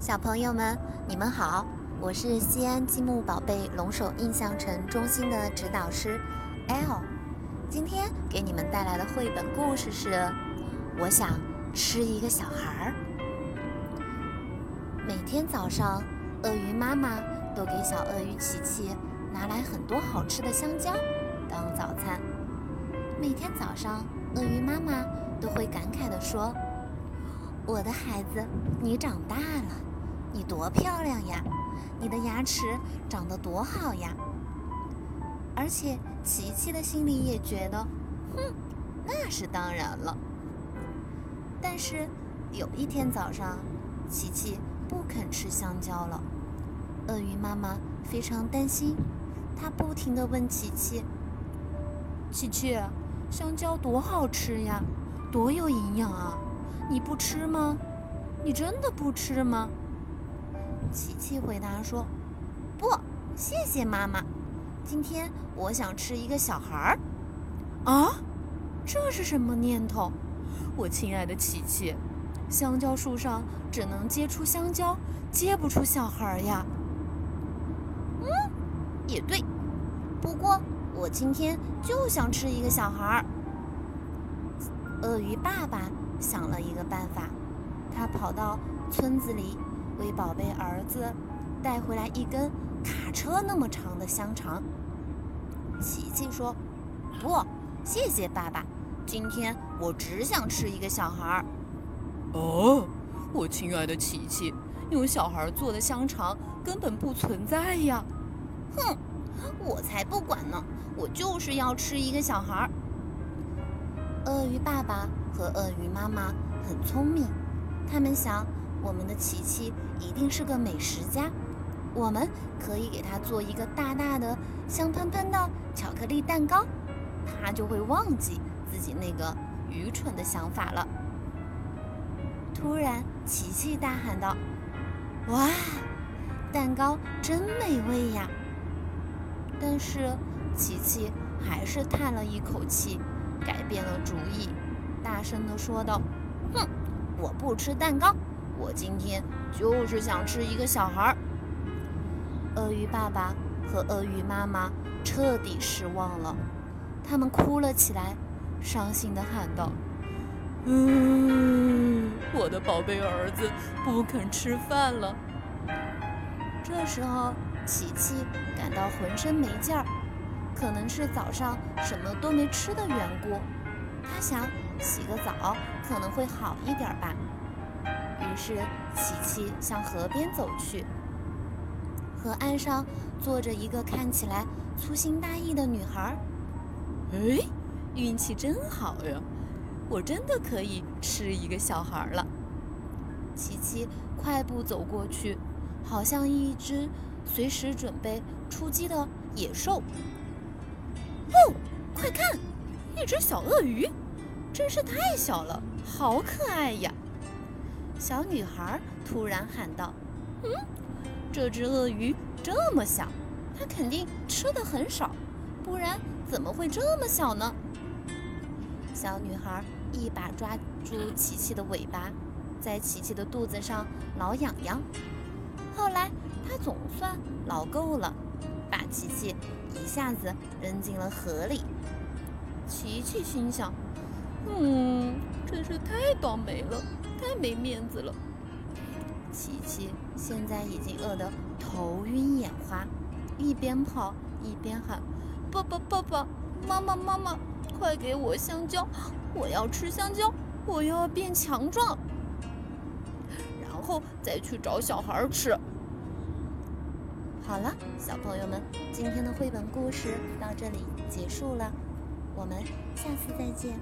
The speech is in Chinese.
小朋友们，你们好，我是西安积木宝贝龙首印象城中心的指导师 L。今天给你们带来的绘本故事是《我想吃一个小孩儿》。每天早上，鳄鱼妈妈都给小鳄鱼琪琪拿来很多好吃的香蕉当早餐。每天早上，鳄鱼妈妈都会感慨地说：“我的孩子，你长大了。”你多漂亮呀！你的牙齿长得多好呀！而且琪琪的心里也觉得，哼，那是当然了。但是有一天早上，琪琪不肯吃香蕉了。鳄鱼妈妈非常担心，她不停地问琪琪：“琪琪，香蕉多好吃呀，多有营养啊！你不吃吗？你真的不吃吗？”琪琪回答说：“不，谢谢妈妈。今天我想吃一个小孩儿。”啊，这是什么念头？我亲爱的琪琪，香蕉树上只能结出香蕉，结不出小孩儿呀。嗯，也对。不过我今天就想吃一个小孩儿。鳄鱼爸爸想了一个办法，他跑到村子里。为宝贝儿子带回来一根卡车那么长的香肠。琪琪说：“不，谢谢爸爸，今天我只想吃一个小孩儿。”哦，我亲爱的琪琪，用小孩做的香肠根本不存在呀！哼，我才不管呢，我就是要吃一个小孩儿。鳄鱼爸爸和鳄鱼妈妈很聪明，他们想。我们的琪琪一定是个美食家，我们可以给他做一个大大的、香喷喷的巧克力蛋糕，他就会忘记自己那个愚蠢的想法了。突然，琪琪大喊道：“哇，蛋糕真美味呀！”但是，琪琪还是叹了一口气，改变了主意，大声地说道：“哼，我不吃蛋糕。”我今天就是想吃一个小孩儿。鳄鱼爸爸和鳄鱼妈妈彻底失望了，他们哭了起来，伤心地喊道：“嗯，我的宝贝儿子不肯吃饭了。”这时候，琪琪感到浑身没劲儿，可能是早上什么都没吃的缘故。他想洗个澡可能会好一点吧。于是，琪琪向河边走去。河岸上坐着一个看起来粗心大意的女孩。哎，运气真好呀！我真的可以吃一个小孩了。琪琪快步走过去，好像一只随时准备出击的野兽。哦，快看，一只小鳄鱼，真是太小了，好可爱呀！小女孩突然喊道：“嗯，这只鳄鱼这么小，它肯定吃的很少，不然怎么会这么小呢？”小女孩一把抓住琪琪的尾巴，在琪琪的肚子上挠痒痒。后来她总算挠够了，把琪琪一下子扔进了河里。琪琪心想：“嗯，真是太倒霉了。”太没面子了！琪琪现在已经饿得头晕眼花，一边跑一边喊：“爸爸，爸爸，妈妈，妈妈，快给我香蕉！我要吃香蕉，我要变强壮，然后再去找小孩吃。”好了，小朋友们，今天的绘本故事到这里结束了，我们下次再见。